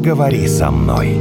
поговори со мной.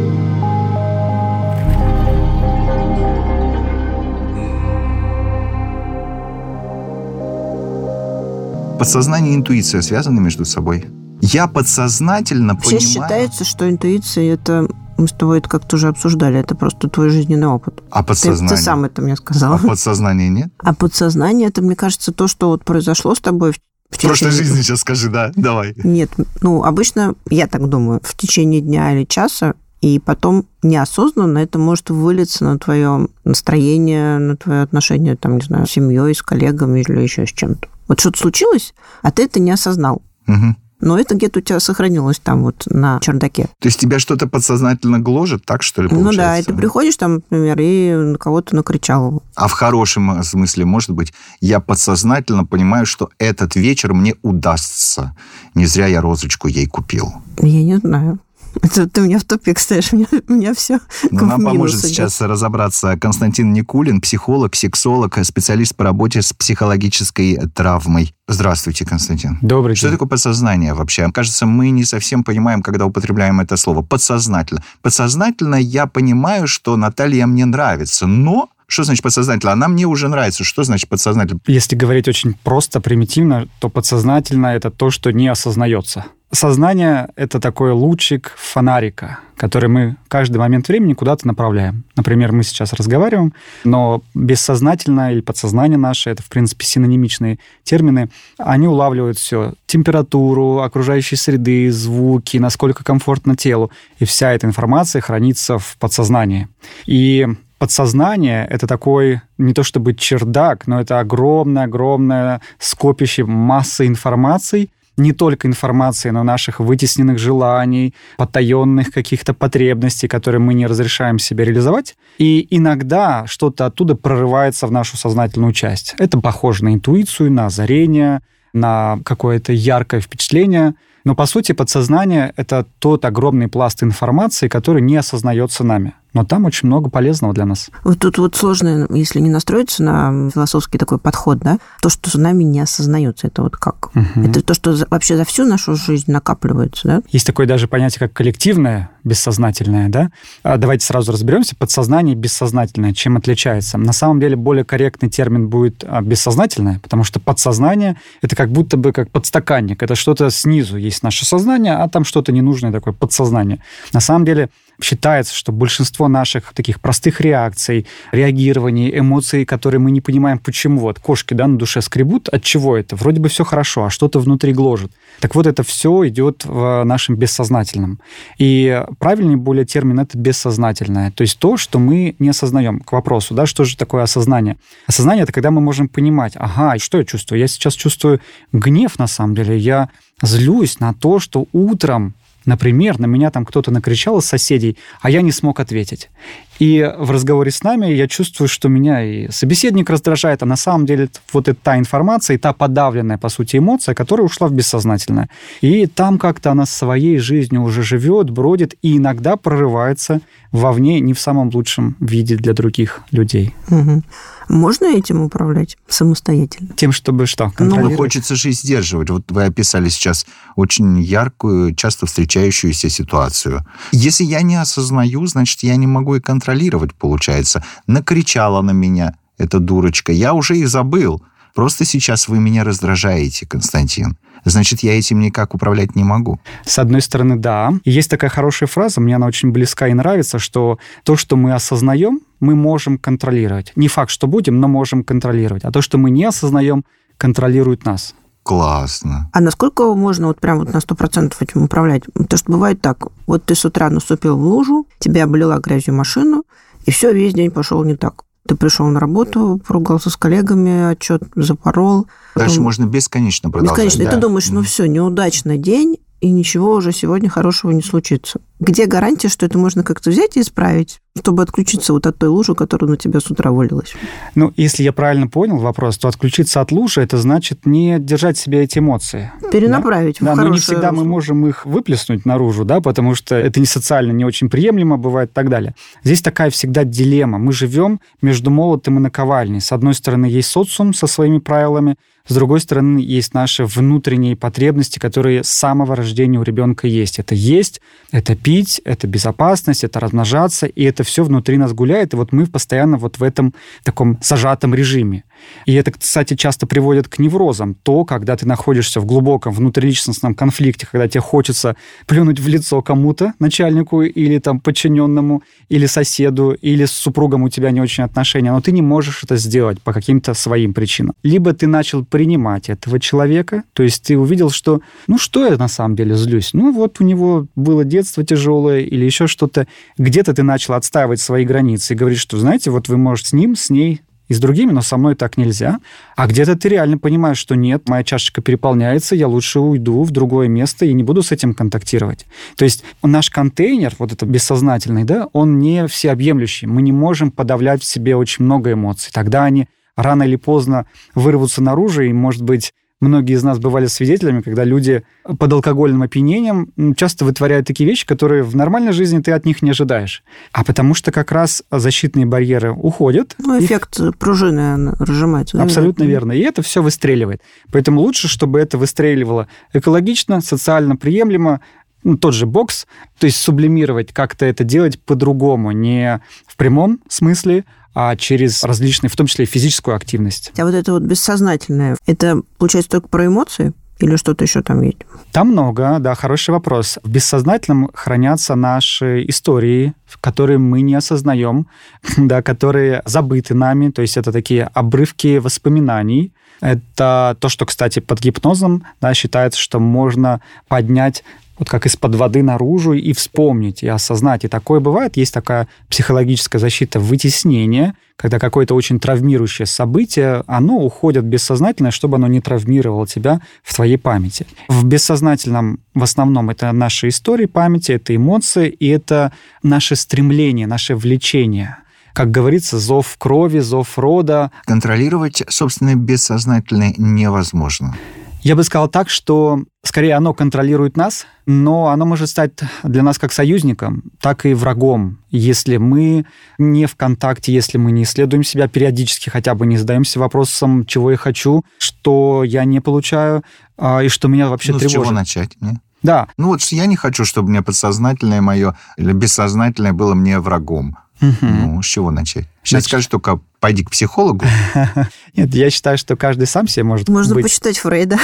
Подсознание и интуиция связаны между собой. Я подсознательно Вообще понимаю... считается, что интуиция это мы с тобой это как-то уже обсуждали, это просто твой жизненный опыт. А Ты, подсознание? ты сам это мне сказал. А подсознание нет? А подсознание, это, мне кажется, то, что вот произошло с тобой в, прошлой жизни сейчас скажи, да, давай. Нет, ну, обычно, я так думаю, в течение дня или часа, и потом неосознанно это может вылиться на твое настроение, на твое отношение, там, не знаю, с семьей, с коллегами или еще с чем-то. Вот что-то случилось, а ты это не осознал. Мгм. Но это где-то у тебя сохранилось там вот на чердаке. То есть тебя что-то подсознательно гложет, так что ли, Ну получается? да, и ты приходишь там, например, и на кого-то накричал. А в хорошем смысле, может быть, я подсознательно понимаю, что этот вечер мне удастся. Не зря я розочку ей купил. Я не знаю. Это ты меня в тупик ставишь, у меня, у меня все Но нам поможет сейчас разобраться Константин Никулин, психолог, сексолог, специалист по работе с психологической травмой. Здравствуйте, Константин. Добрый Что день. такое подсознание вообще? Кажется, мы не совсем понимаем, когда употребляем это слово. Подсознательно. Подсознательно я понимаю, что Наталья мне нравится, но... Что значит подсознательно? Она мне уже нравится. Что значит подсознательно? Если говорить очень просто, примитивно, то подсознательно это то, что не осознается. Сознание — это такой лучик фонарика, который мы каждый момент времени куда-то направляем. Например, мы сейчас разговариваем, но бессознательно или подсознание наше, это, в принципе, синонимичные термины, они улавливают все. Температуру, окружающей среды, звуки, насколько комфортно телу. И вся эта информация хранится в подсознании. И подсознание — это такой не то чтобы чердак, но это огромное-огромное скопище массы информации, не только информации, но наших вытесненных желаний, потаенных каких-то потребностей, которые мы не разрешаем себе реализовать. И иногда что-то оттуда прорывается в нашу сознательную часть. Это похоже на интуицию, на озарение, на какое-то яркое впечатление. Но, по сути, подсознание — это тот огромный пласт информации, который не осознается нами. Но там очень много полезного для нас. Вот тут вот сложно, если не настроиться на философский такой подход, да, то, что с нами не осознается, это вот как? Мгм. Это то, что за- вообще за всю нашу жизнь накапливается, да? Есть такое даже понятие, как коллективное, бессознательное, да? А Давайте сразу разберемся. Подсознание и бессознательное. Чем отличается? На самом деле более корректный термин будет а, бессознательное, потому что подсознание — это как будто бы как подстаканник. Это что-то снизу. Есть наше сознание, а там что-то ненужное такое подсознание. На самом деле считается, что большинство наших таких простых реакций, реагирований, эмоций, которые мы не понимаем, почему. Вот кошки да, на душе скребут, от чего это? Вроде бы все хорошо, а что-то внутри гложет. Так вот, это все идет в нашем бессознательном. И правильный более термин это бессознательное. То есть то, что мы не осознаем. К вопросу, да, что же такое осознание? Осознание это когда мы можем понимать, ага, что я чувствую? Я сейчас чувствую гнев на самом деле. Я злюсь на то, что утром Например, на меня там кто-то накричал из соседей, а я не смог ответить. И в разговоре с нами я чувствую, что меня и собеседник раздражает, а на самом деле вот это та информация и та подавленная, по сути, эмоция, которая ушла в бессознательное. И там как-то она своей жизнью уже живет, бродит и иногда прорывается вовне не в самом лучшем виде для других людей. Мгм. Можно этим управлять самостоятельно? Тем, чтобы что? Ну, хочется же сдерживать. Вот вы описали сейчас очень яркую, часто встречающуюся ситуацию. Если я не осознаю, значит, я не могу и контролировать, получается. Накричала на меня эта дурочка. Я уже и забыл. Просто сейчас вы меня раздражаете, Константин. Значит, я этим никак управлять не могу. С одной стороны, да. Есть такая хорошая фраза, мне она очень близка и нравится, что то, что мы осознаем, мы можем контролировать. Не факт, что будем, но можем контролировать. А то, что мы не осознаем, контролирует нас. Классно. А насколько можно вот прям вот на 100% этим управлять? Потому что бывает так, вот ты с утра наступил в лужу, тебя облила грязью машину, и все, весь день пошел не так. Ты пришел на работу, поругался с коллегами, отчет запорол. Дальше потом- можно бесконечно продолжать. Бесконечно. И да. ты думаешь, ну все, неудачный день, и ничего уже сегодня хорошего не случится. Где гарантия, что это можно как-то взять и исправить, чтобы отключиться вот от той лужи, которая на тебя с утра вылилась? Ну, если я правильно понял вопрос, то отключиться от лужи, это значит не держать в себе эти эмоции. Перенаправить в Да, но не всегда мы русло. можем их выплеснуть наружу, да, потому что это не социально, не очень приемлемо бывает и так далее. Здесь такая всегда дилемма. Мы живем между молотом и наковальней. С одной стороны, есть социум со своими правилами, С другой стороны, есть наши внутренние потребности, которые с самого рождения у ребенка есть. Это есть, это пить, это безопасность, это размножаться, и это все внутри нас гуляет, и вот мы постоянно вот в этом таком зажатом режиме. И это, кстати, часто приводит к неврозам. То, когда ты находишься в глубоком внутриличностном конфликте, когда тебе хочется плюнуть в лицо кому-то, начальнику или там подчиненному, или соседу, или с супругом у тебя не очень отношения, но ты не можешь это сделать по каким-то своим причинам. Либо ты начал принимать этого человека, то есть ты увидел, что, ну что я на самом деле злюсь? Ну вот у него было детство тяжелое или еще что-то. Где-то ты начал отстаивать свои границы и говорить, что, знаете, вот вы можете с ним, с ней и с другими, но со мной так нельзя. А где-то ты реально понимаешь, что нет, моя чашечка переполняется, я лучше уйду в другое место и не буду с этим контактировать. То есть наш контейнер, вот это бессознательный, да, он не всеобъемлющий. Мы не можем подавлять в себе очень много эмоций. Тогда они рано или поздно вырвутся наружу, и, может быть, многие из нас бывали свидетелями, когда люди под алкогольным опьянением часто вытворяют такие вещи, которые в нормальной жизни ты от них не ожидаешь. А потому что как раз защитные барьеры уходят. Ну, эффект и... пружины разжимается. Абсолютно да? верно. И это все выстреливает. Поэтому лучше, чтобы это выстреливало экологично, социально приемлемо, ну, тот же бокс, то есть сублимировать, как-то это делать по-другому, не в прямом смысле, а через различные, в том числе и физическую активность. А вот это вот бессознательное, это получается только про эмоции? Или что-то еще там есть? Там много, да, хороший вопрос. В бессознательном хранятся наши истории, которые мы не осознаем, да, которые забыты нами, то есть это такие обрывки воспоминаний. Это то, что, кстати, под гипнозом да, считается, что можно поднять вот как из-под воды наружу и вспомнить, и осознать. И такое бывает. Есть такая психологическая защита вытеснения, когда какое-то очень травмирующее событие, оно уходит бессознательно, чтобы оно не травмировало тебя в твоей памяти. В бессознательном в основном это наши истории памяти, это эмоции, и это наше стремление, наше влечение как говорится, зов крови, зов рода. Контролировать собственное бессознательное невозможно. Я бы сказал так, что скорее оно контролирует нас, но оно может стать для нас как союзником, так и врагом, если мы не в контакте, если мы не исследуем себя периодически, хотя бы не задаемся вопросом, чего я хочу, что я не получаю, а, и что меня вообще ну, тревожит. с чего начать? Не? Да. Ну вот я не хочу, чтобы мне подсознательное мое или бессознательное было мне врагом. Угу. Ну, с чего начать? Сейчас Значит... скажешь только пойди к психологу. Нет, я считаю, что каждый сам себе может Можно быть... почитать Фрейда.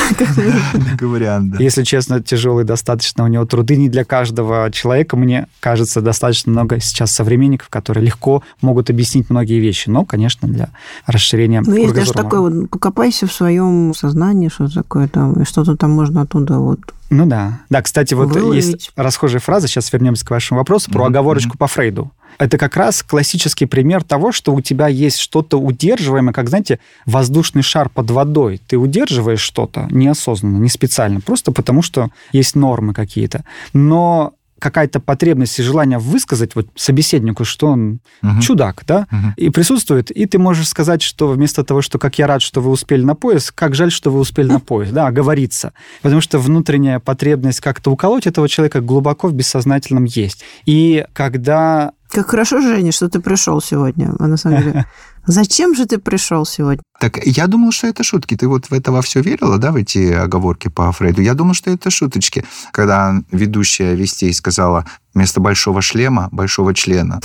Вариант, да. Если честно, тяжелый достаточно у него труды не для каждого человека. Мне кажется, достаточно много сейчас современников, которые легко могут объяснить многие вещи. Но, конечно, для расширения Ну, есть даже такое вот, покопайся в своем сознании, что такое там, что-то там можно оттуда вот ну да. Да, кстати, вот Выловить. есть расхожая фраза, сейчас вернемся к вашему вопросу, про mm-hmm. оговорочку по Фрейду. Это как раз классический пример того, что у тебя есть что-то удерживаемое, как, знаете, воздушный шар под водой. Ты удерживаешь что-то неосознанно, не специально, просто потому что есть нормы какие-то. Но какая-то потребность и желание высказать вот собеседнику, что он угу. чудак, да, угу. и присутствует, и ты можешь сказать, что вместо того, что как я рад, что вы успели на поезд, как жаль, что вы успели на поезд, да, говорится. Потому что внутренняя потребность как-то уколоть этого человека глубоко в бессознательном есть. И когда... Как хорошо, Женя, что ты пришел сегодня, а на самом деле. Зачем же ты пришел сегодня? Так я думал, что это шутки. Ты вот в это во все верила, да, в эти оговорки по Фрейду? Я думал, что это шуточки. Когда ведущая вестей сказала, вместо большого шлема большого члена.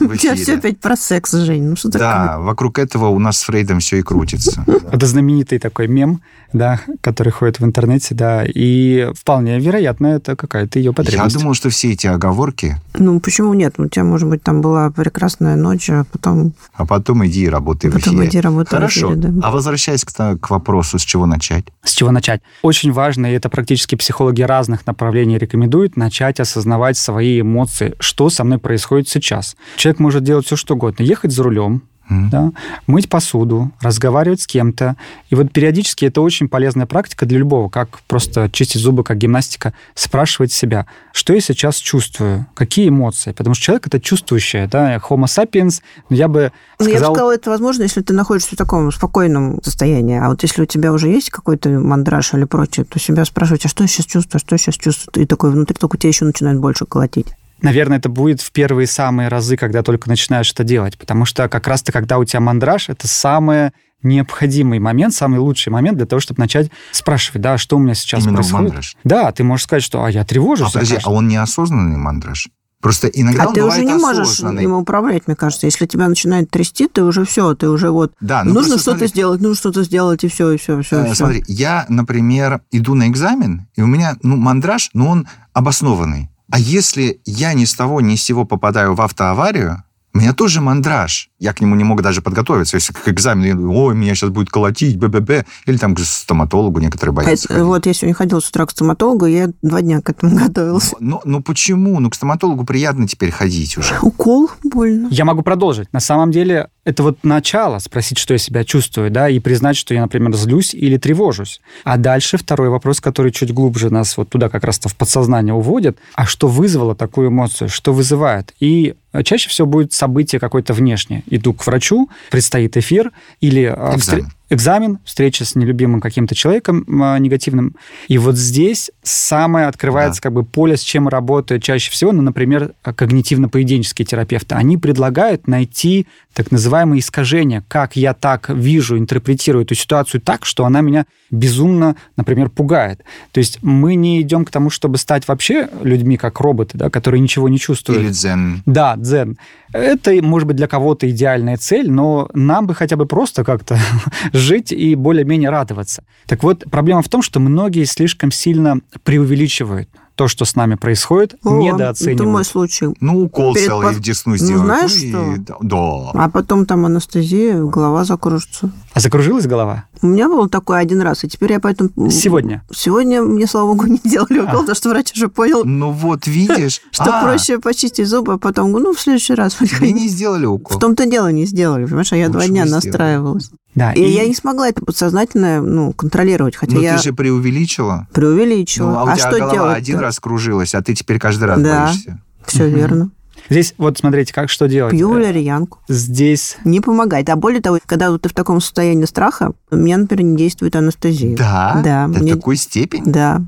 У тебя все опять про секс, Жень. Ну что Да, вокруг этого у нас с Фрейдом все и крутится. Это знаменитый такой мем, да, который ходит в интернете, да, и вполне вероятно, это какая-то ее потребность. Я думал, что все эти оговорки... Ну, почему нет? У тебя, может быть, там была прекрасная ночь, а потом... А потом иди и работай потом в эфире. иди работай Хорошо. В эфире, да. А возвращаясь к, к вопросу, с чего начать? С чего начать? Очень важно, и это практически психологи разных направлений рекомендуют, начать осознавать свои эмоции, что со мной происходит сейчас. Человек может делать все, что угодно. Ехать за рулем, mm. да, мыть посуду, разговаривать с кем-то. И вот периодически это очень полезная практика для любого, как просто чистить зубы, как гимнастика, спрашивать себя, что я сейчас чувствую, какие эмоции. Потому что человек это чувствующее, да, homo sapiens, я бы сказал... Ну, я бы сказала, это возможно, если ты находишься в таком спокойном состоянии. А вот если у тебя уже есть какой-то мандраж или прочее, то себя спрашивать, а что я сейчас чувствую, что я сейчас чувствую? И такой внутри только тебя еще начинает больше колотить. Наверное, это будет в первые самые разы, когда только начинаешь это делать, потому что как раз-то, когда у тебя мандраж, это самое необходимый момент, самый лучший момент для того, чтобы начать спрашивать, да, что у меня сейчас Именно происходит. мандраж. Да, ты можешь сказать, что а я тревожусь. А подожди, а он неосознанный мандраж? Просто иногда А он ты уже не можешь осознанный. им управлять, мне кажется. Если тебя начинает трясти, ты уже все, ты уже вот... Да, ну нужно что-то смотри, сделать, нужно что-то сделать, и все, и все, и все. Э, Смотри, я, например, иду на экзамен, и у меня, ну, мандраж, но он обоснованный. А если я ни с того, ни с сего попадаю в автоаварию, у меня тоже мандраж. Я к нему не мог даже подготовиться. Если к экзамену, я думаю, ой, меня сейчас будет колотить, б-б-б. Или там к стоматологу некоторые боятся ходить. вот я сегодня ходила с утра к стоматологу, я два дня к этому готовилась. Ну, ну почему? Ну, к стоматологу приятно теперь ходить уже. Укол больно. Я могу продолжить. На самом деле, это вот начало, спросить, что я себя чувствую, да, и признать, что я, например, злюсь или тревожусь. А дальше второй вопрос, который чуть глубже нас вот туда как раз-то в подсознание уводит. А что вызвало такую эмоцию? Что вызывает? И чаще всего будет событие какое-то внешнее. Иду к врачу, предстоит эфир или а, встр- Экзамен. встреча с нелюбимым каким-то человеком а, негативным. И вот здесь самое открывается Да. как бы поле, с чем работают чаще всего, ну, например, когнитивно-поведенческие терапевты. Они предлагают найти так называемые искажения, как я так вижу, интерпретирую эту ситуацию так, что она меня безумно, например, пугает. То есть мы не идем к тому, чтобы стать вообще людьми, как роботы, да, которые ничего не чувствуют. Или дзен. Да, дзен. Это, может быть, для кого-то идеальная цель, но нам бы хотя бы просто как-то жить и более-менее радоваться. Так вот, проблема в том, что многие слишком сильно преувеличивают то, что с нами происходит, О, Это мой недооценивают. случай. Ну, укол Перед целый пос- в десну Ну, сделают. знаешь и- что? Да. да. А потом там анестезия, голова закружится. А закружилась голова? У меня был такой один раз, и теперь я поэтому... Сегодня? Сегодня мне, слава богу, не делали укол, потому что врач уже понял, Ну вот, видишь. что А, проще почистить зубы, а потом, ну, в следующий раз. Тебе не сделали укол. В том-то дело не сделали, понимаешь, а я Лучше два дня настраивалась. Да. И, я не смогла это подсознательно ну, контролировать, хотя Ну, я ты же преувеличила. преувеличила. Ну, а у а тебя что голова делать? один раз кружилась, а ты теперь каждый раз Да. боишься. Все верно. Здесь вот смотрите, как что делать. Пью валерьянку. Здесь Не помогает. А более того, когда вот ты в таком состоянии страха, у меня, например, не действует анестезия. Да? Да, До мне- такой степени? Да.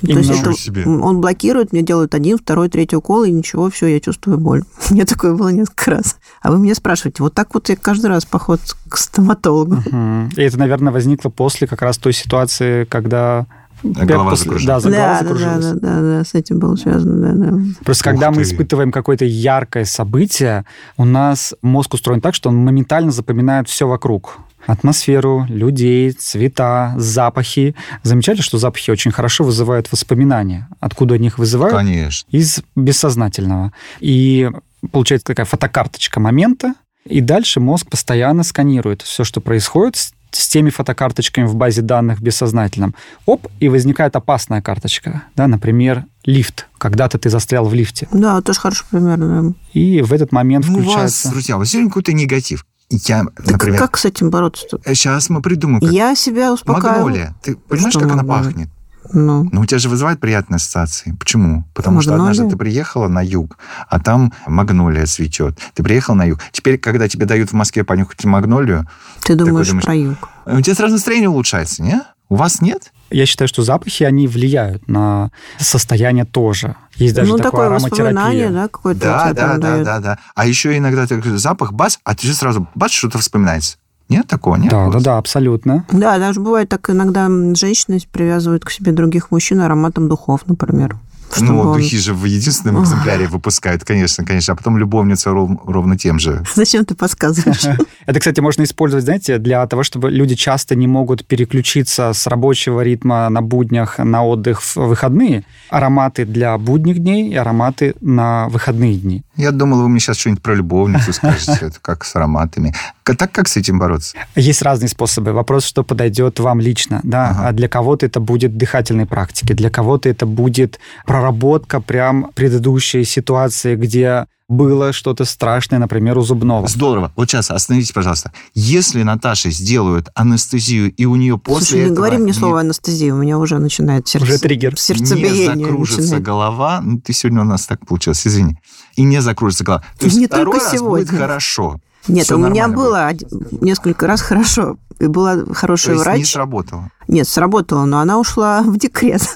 То есть это, себе. он блокирует, мне делают один, второй, третий укол, и ничего, все, я чувствую боль. У меня такое было несколько раз. А вы меня спрашиваете, вот так вот я каждый раз поход к стоматологу. Мгм. И это, наверное, возникло после как раз той ситуации, когда... Голова после- закружилась. Да, за- голова Да, да, да, закружилась. да, да, да, с этим было связано, да, да. Просто Ух когда мы ты. испытываем какое-то яркое событие, у нас мозг устроен так, что он моментально запоминает все вокруг. Атмосферу, людей, цвета, запахи. Замечали, что запахи очень хорошо вызывают воспоминания. Откуда они их вызывают? Конечно. Из бессознательного. И получается такая фотокарточка момента, и дальше мозг постоянно сканирует все, что происходит с, с теми фотокарточками в базе данных бессознательном. Оп, и возникает опасная карточка. Да, например, лифт. Когда-то ты застрял в лифте. Да, тоже хороший пример. да. И в этот момент Ну, у вас, включается... друзья, у вас сегодня какой-то негатив. Я, например, как с этим бороться-то? сейчас мы придумаем, как Я себя успокаиваю. магнолия. Ты понимаешь, Что как она пахнет? Ну, Ну, у тебя же вызывает приятные ассоциации. Почему? Потому что Магнолия? однажды ты приехала на юг, а там магнолия цветет. Ты приехал на юг. Теперь, когда тебе дают в Москве понюхать магнолию, ты думаешь думаешь, про юг. у тебя сразу настроение улучшается, не? У вас нет? Я считаю, что запахи, они влияют на состояние тоже. Есть даже ну, такое ароматерапия. да, какое-то Да, да, да, да, да. А еще иногда ты запах, бац, а ты же сразу, бац, что-то вспоминается. Нет такого, нет? Да, у да, да, абсолютно. Да, даже бывает так иногда женщины привязывают к себе других мужчин ароматом духов, например. Ну, он- духи же в единственном экземпляре выпускают, конечно, конечно. А потом любовница ров- ровно тем же. Зачем ты подсказываешь? Это, кстати, можно использовать, знаете, для того, чтобы люди часто не могут переключиться с рабочего ритма на буднях на отдых в выходные. Ароматы для будних дней и ароматы на выходные дни. Я думал, вы мне сейчас что-нибудь про любовницу скажете, это как с ароматами. Так как с этим бороться? Есть разные способы. Вопрос, что подойдет вам лично. Да? Ага. А для кого-то это будет дыхательные практики, для кого-то это будет проработка прям предыдущей ситуации, где было что-то страшное, например, у зубного. Здорово. Вот сейчас остановитесь, пожалуйста. Если Наташе сделают анестезию, и у нее после Слушай, не этого говори мне не- слово анестезия, у меня уже начинает сердце... Уже триггер. сердцебиение. не закружится начинает. голова, ну, ты сегодня у нас так получилось, извини, и не закружится голова. То есть Не второй только раз сегодня. будет хорошо. Нет, Всё у меня было один- несколько раз хорошо. И была То хорошая есть не врач. сработало. Нет, сработала, но она ушла в декрет.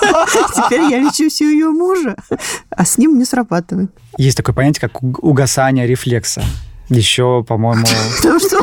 Теперь я лечусь у ее мужа, а с ним не срабатывает. Есть такое понятие, как уг- угасание рефлекса. Еще, по-моему, Потому что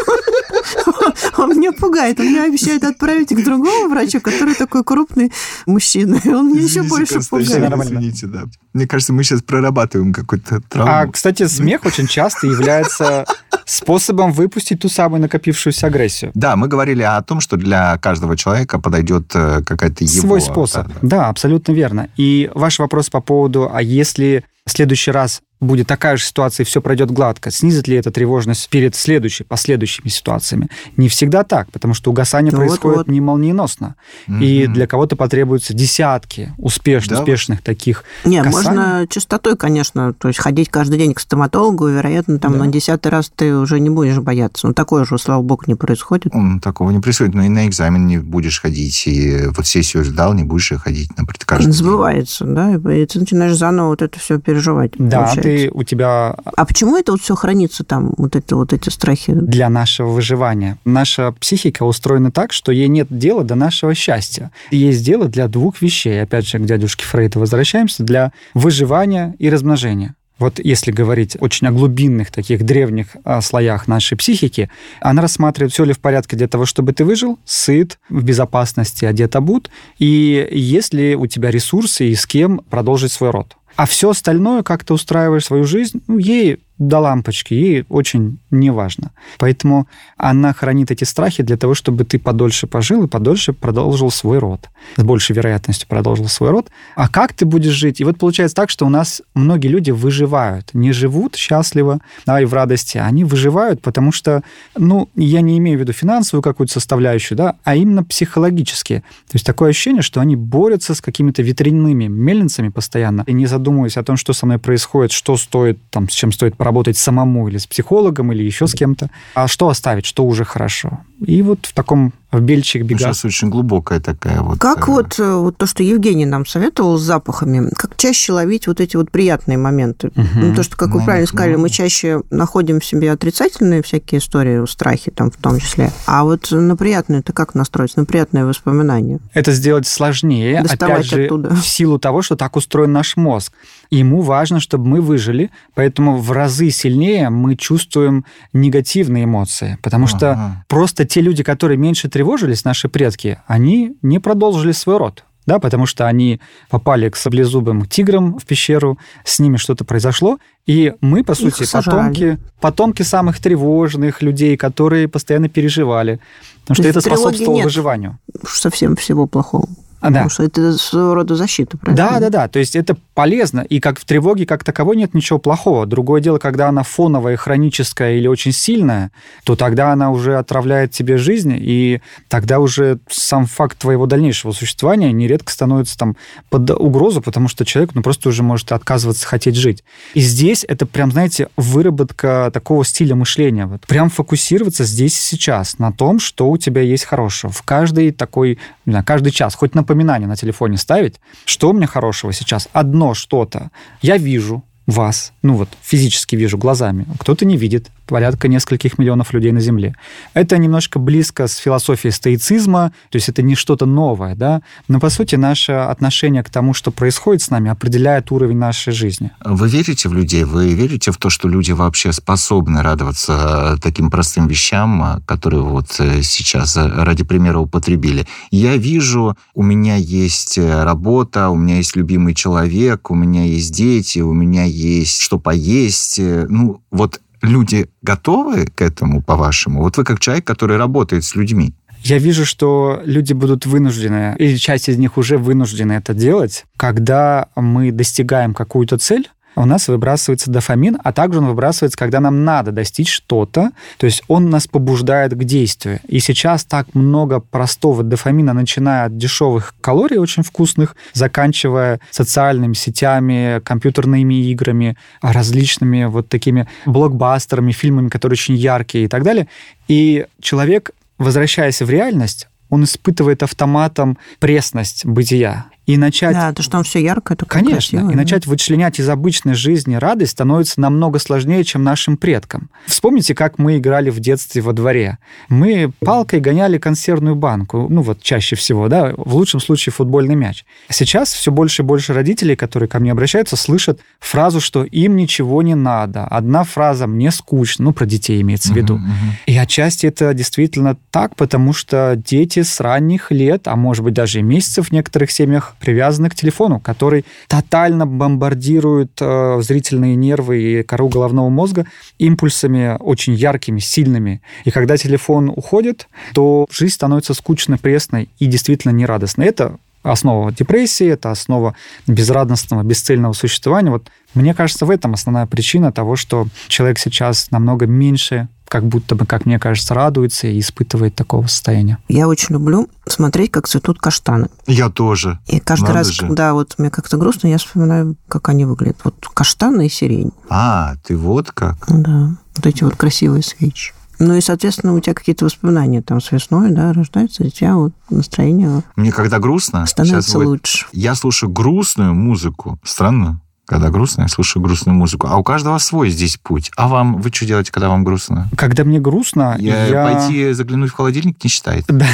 Он меня пугает. Он меня обещает отправить к другому врачу, который такой крупный мужчина. И он меня еще больше пугает. Извините, да. Мне кажется, мы сейчас прорабатываем какую-то травму. А, кстати, смех очень часто является способом выпустить ту самую накопившуюся агрессию. Да, мы говорили о том, что для каждого человека подойдет э, какая-то его... Свой способ. Да, да. да, абсолютно верно. И ваш вопрос по поводу, а если в следующий раз будет такая же ситуация, и все пройдет гладко, снизит ли это тревожность перед следующей, последующими ситуациями? Не всегда так, потому что угасание вот, происходит вот. не молниеносно. Mm-hmm. И для кого-то потребуются десятки успеш, да. успешных таких Не, касаний. можно частотой, конечно, то есть ходить каждый день к стоматологу, вероятно, там да. на десятый раз ты уже не будешь бояться. Но такое же, слава богу, не происходит. Такого не происходит, но и на экзамен не будешь ходить, и вот сессию сдал, не будешь ходить, например, каждый Забывается, день. да, и ты начинаешь заново вот это все переживать. Да, получается. Ты у тебя... А почему это вот все хранится там, вот, это, вот эти страхи? Для нашего выживания. Наша психика устроена так, что ей нет дела до нашего счастья. Есть дело для двух вещей. Опять же, к дядюшке Фрейду возвращаемся. Для выживания и размножения. Вот если говорить очень о глубинных таких древних а, слоях нашей психики, она рассматривает, все ли в порядке для того, чтобы ты выжил, сыт, в безопасности, одет, обут, и есть ли у тебя ресурсы и с кем продолжить свой род. А все остальное, как ты устраиваешь свою жизнь, ну, ей до лампочки, ей очень неважно. Поэтому она хранит эти страхи для того, чтобы ты подольше пожил и подольше продолжил свой род. С большей вероятностью продолжил свой род. А как ты будешь жить? И вот получается так, что у нас многие люди выживают. Не живут счастливо, а и в радости. Они выживают, потому что, ну, я не имею в виду финансовую какую-то составляющую, да, а именно психологически. То есть такое ощущение, что они борются с какими-то ветряными мельницами постоянно, и не задумываясь о том, что со мной происходит, что стоит, там, с чем стоит поработать самому или с психологом, или еще с кем-то. А что оставить, что уже хорошо? И вот в таком в бельчих бегах. Сейчас очень глубокая такая вот... Как э... вот, э, вот то, что Евгений нам советовал с запахами, как чаще ловить вот эти вот приятные моменты? Угу. Ну, то, что, как вы ну, правильно сказали, ну... мы чаще находим в себе отрицательные всякие истории, страхи там в том числе. А вот на приятные это как настроить? На приятные воспоминания? Это сделать сложнее, Доставать опять же, оттуда. в силу того, что так устроен наш мозг. Ему важно, чтобы мы выжили, поэтому в разы сильнее мы чувствуем негативные эмоции, потому ага. что просто те люди, которые меньше тревожились, наши предки, они не продолжили свой род да, потому что они попали к саблезубым тиграм в пещеру, с ними что-то произошло, и мы, по Их сути, потомки, потомки самых тревожных людей, которые постоянно переживали, потому То что это способствовало нет выживанию. Совсем всего плохого. А, да. Потому что это своего рода защита, правильно? Да, да, да. То есть это полезно. И как в тревоге как таковой нет ничего плохого. Другое дело, когда она фоновая, хроническая или очень сильная, то тогда она уже отравляет тебе жизнь, и тогда уже сам факт твоего дальнейшего существования нередко становится там под угрозу, потому что человек ну, просто уже может отказываться хотеть жить. И здесь это прям, знаете, выработка такого стиля мышления. Вот прям фокусироваться здесь и сейчас на том, что у тебя есть хорошего. В каждый такой, не знаю, каждый час, хоть напоминать напоминание на телефоне ставить, что у меня хорошего сейчас. Одно что-то. Я вижу вас, ну вот физически вижу глазами, кто-то не видит, порядка нескольких миллионов людей на Земле. Это немножко близко с философией стоицизма, то есть это не что-то новое, да, но по сути наше отношение к тому, что происходит с нами, определяет уровень нашей жизни. Вы верите в людей? Вы верите в то, что люди вообще способны радоваться таким простым вещам, которые вот э, сейчас э, ради примера употребили? Я вижу, у меня есть э, работа, у меня есть любимый человек, у меня есть дети, у меня есть что поесть. Ну, вот люди готовы к этому, по-вашему? Вот вы как человек, который работает с людьми. Я вижу, что люди будут вынуждены, или часть из них уже вынуждены это делать, когда мы достигаем какую-то цель, у нас выбрасывается дофамин, а также он выбрасывается, когда нам надо достичь что-то, то есть он нас побуждает к действию. И сейчас так много простого дофамина, начиная от дешевых калорий очень вкусных, заканчивая социальными сетями, компьютерными играми, различными вот такими блокбастерами, фильмами, которые очень яркие и так далее. И человек, возвращаясь в реальность, он испытывает автоматом пресность бытия. И начать... Да, то, что там все ярко, это Конечно, красиво, и да. начать вычленять из обычной жизни радость становится намного сложнее, чем нашим предкам. Вспомните, как мы играли в детстве во дворе. Мы палкой гоняли консервную банку, ну вот чаще всего, да, в лучшем случае футбольный мяч. Сейчас все больше и больше родителей, которые ко мне обращаются, слышат фразу, что им ничего не надо. Одна фраза «мне скучно», ну, про детей имеется в виду. Мгм. И отчасти это действительно так, потому что дети с ранних лет, а может быть даже и месяцев в некоторых семьях, привязаны к телефону, который тотально бомбардирует э, зрительные нервы и кору головного мозга импульсами очень яркими, сильными. И когда телефон уходит, то жизнь становится скучной, пресной и действительно нерадостной. Это основа депрессии, это основа безрадостного, бесцельного существования. Вот мне кажется, в этом основная причина того, что человек сейчас намного меньше, как будто бы, как мне кажется, радуется и испытывает такого состояния. Я очень люблю смотреть, как цветут каштаны. Я тоже. И каждый Надо раз, же. когда вот мне как-то грустно, я вспоминаю, как они выглядят. Вот каштаны и сирень. А, ты вот как. Да, вот эти вот красивые свечи. Ну и, соответственно, у тебя какие-то воспоминания там с весной, да, рождаются, и у тебя вот настроение Мне когда грустно, становится будет- лучше. я слушаю грустную музыку. Странно. Когда грустно, я слушаю грустную музыку. А у каждого свой здесь путь. А вам, вы что делаете, когда вам грустно? Когда мне грустно, Я, я... Пойти заглянуть в холодильник не считает. Да,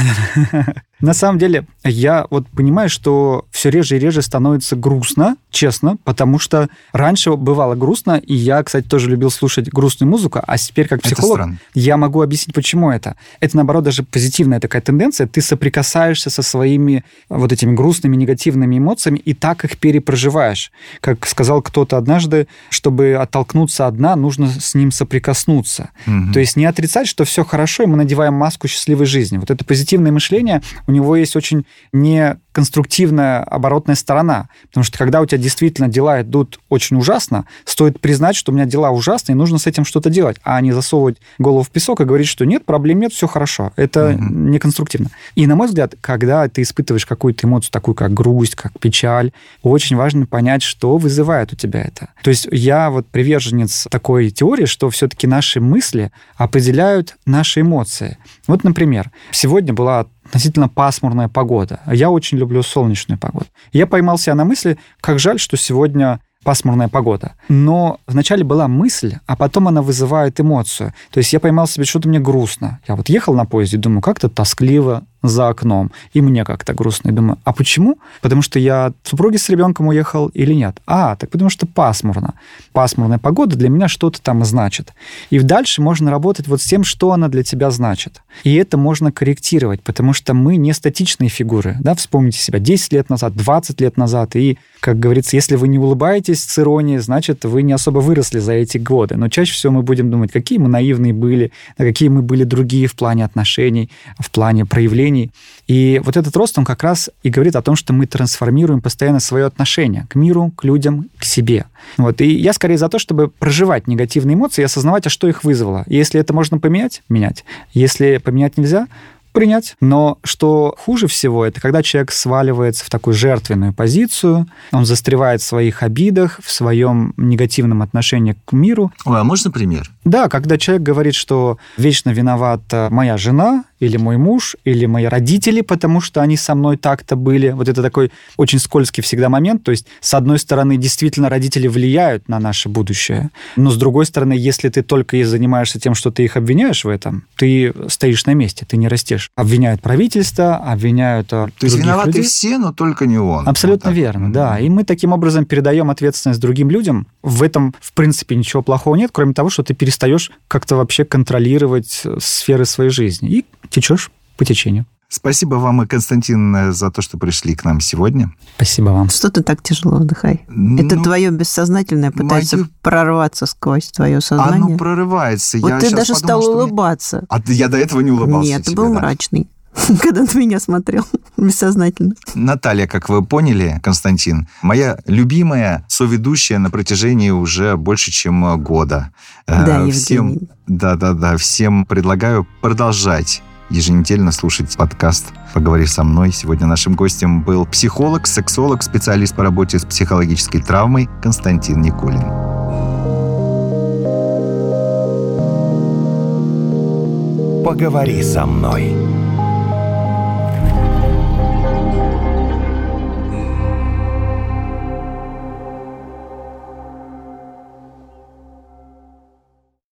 да. На самом деле, я вот понимаю, что все реже и реже становится грустно, честно, потому что раньше бывало грустно, и я, кстати, тоже любил слушать грустную музыку, а теперь как психолог я могу объяснить, почему это. Это, наоборот, даже позитивная такая тенденция. Ты соприкасаешься со своими вот этими грустными, негативными эмоциями и так их перепроживаешь. Как сказал кто-то однажды, чтобы оттолкнуться от дна, нужно с ним соприкоснуться. Мгм. То есть не отрицать, что все хорошо, и мы надеваем маску счастливой жизни. Вот это позитивное мышление, у него есть очень неконструктивная оборотная сторона. Потому что когда у тебя действительно дела идут очень ужасно, стоит признать, что у меня дела ужасные, и нужно с этим что-то делать, а не засовывать голову в песок и говорить, что нет, проблем нет, все хорошо. Это Мгм. неконструктивно. И, на мой взгляд, когда ты испытываешь какую-то эмоцию, такую как грусть, как печаль, очень важно понять, что вызывает у тебя это. То есть я вот приверженец такой теории, что все-таки наши мысли определяют наши эмоции. Вот, например, сегодня была относительно пасмурная погода. а Я очень люблю солнечную погоду. Я поймал себя на мысли, как жаль, что сегодня пасмурная погода. Но вначале была мысль, а потом она вызывает эмоцию. То есть я поймал себе, что-то мне грустно. Я вот ехал на поезде, думаю, как-то тоскливо за окном. И мне как-то грустно. И думаю, а почему? Потому что я от супруги с ребенком уехал или нет? А, так потому что пасмурно. Пасмурная погода для меня что-то там значит. И дальше можно работать вот с тем, что она для тебя значит. И это можно корректировать, потому что мы не статичные фигуры. Да? Вспомните себя 10 лет назад, 20 лет назад. И, как говорится, если вы не улыбаетесь с иронией, значит, вы не особо выросли за эти годы. Но чаще всего мы будем думать, какие мы наивные были, какие мы были другие в плане отношений, в плане проявлений. И вот этот рост, он как раз и говорит о том, что мы трансформируем постоянно свое отношение к миру, к людям, к себе. Вот. И я скорее за то, чтобы проживать негативные эмоции и осознавать, а что их вызвало. И если это можно поменять, менять. Если поменять нельзя, принять. Но что хуже всего, это когда человек сваливается в такую жертвенную позицию, он застревает в своих обидах, в своем негативном отношении к миру. Ой, а можно пример? Да, когда человек говорит, что вечно виновата моя жена, или мой муж, или мои родители, потому что они со мной так-то были. Вот это такой очень скользкий всегда момент. То есть, с одной стороны, действительно родители влияют на наше будущее, но с другой стороны, если ты только и занимаешься тем, что ты их обвиняешь в этом, ты стоишь на месте, ты не растешь. Обвиняют правительство, обвиняют То есть виноваты людей. все, но только не он. Абсолютно Вот так. верно, да. И мы таким образом передаем ответственность другим людям. В этом, в принципе, ничего плохого нет, кроме того, что ты перестаешь как-то вообще контролировать э, сферы своей жизни и течешь по течению. Спасибо вам и Константин за то, что пришли к нам сегодня. Спасибо вам. Что ты так тяжело вдыхай? Это Ну, твое бессознательное пытается мою- прорваться сквозь твое сознание. Оно прорывается. вот Я ты даже подумал, стал что мне- улыбаться. А ты- я до этого не улыбался. Нет, ты был да. мрачный, когда на меня смотрел бессознательно. Наталья, как вы поняли, Константин, моя любимая соведущая на протяжении уже больше, чем года. Э, Да, всем, Евгений. да, да, да, всем предлагаю продолжать еженедельно слушать подкаст «Поговори со мной». Сегодня нашим гостем был психолог, сексолог, специалист по работе с психологической травмой Константин Никулин. Поговори со мной.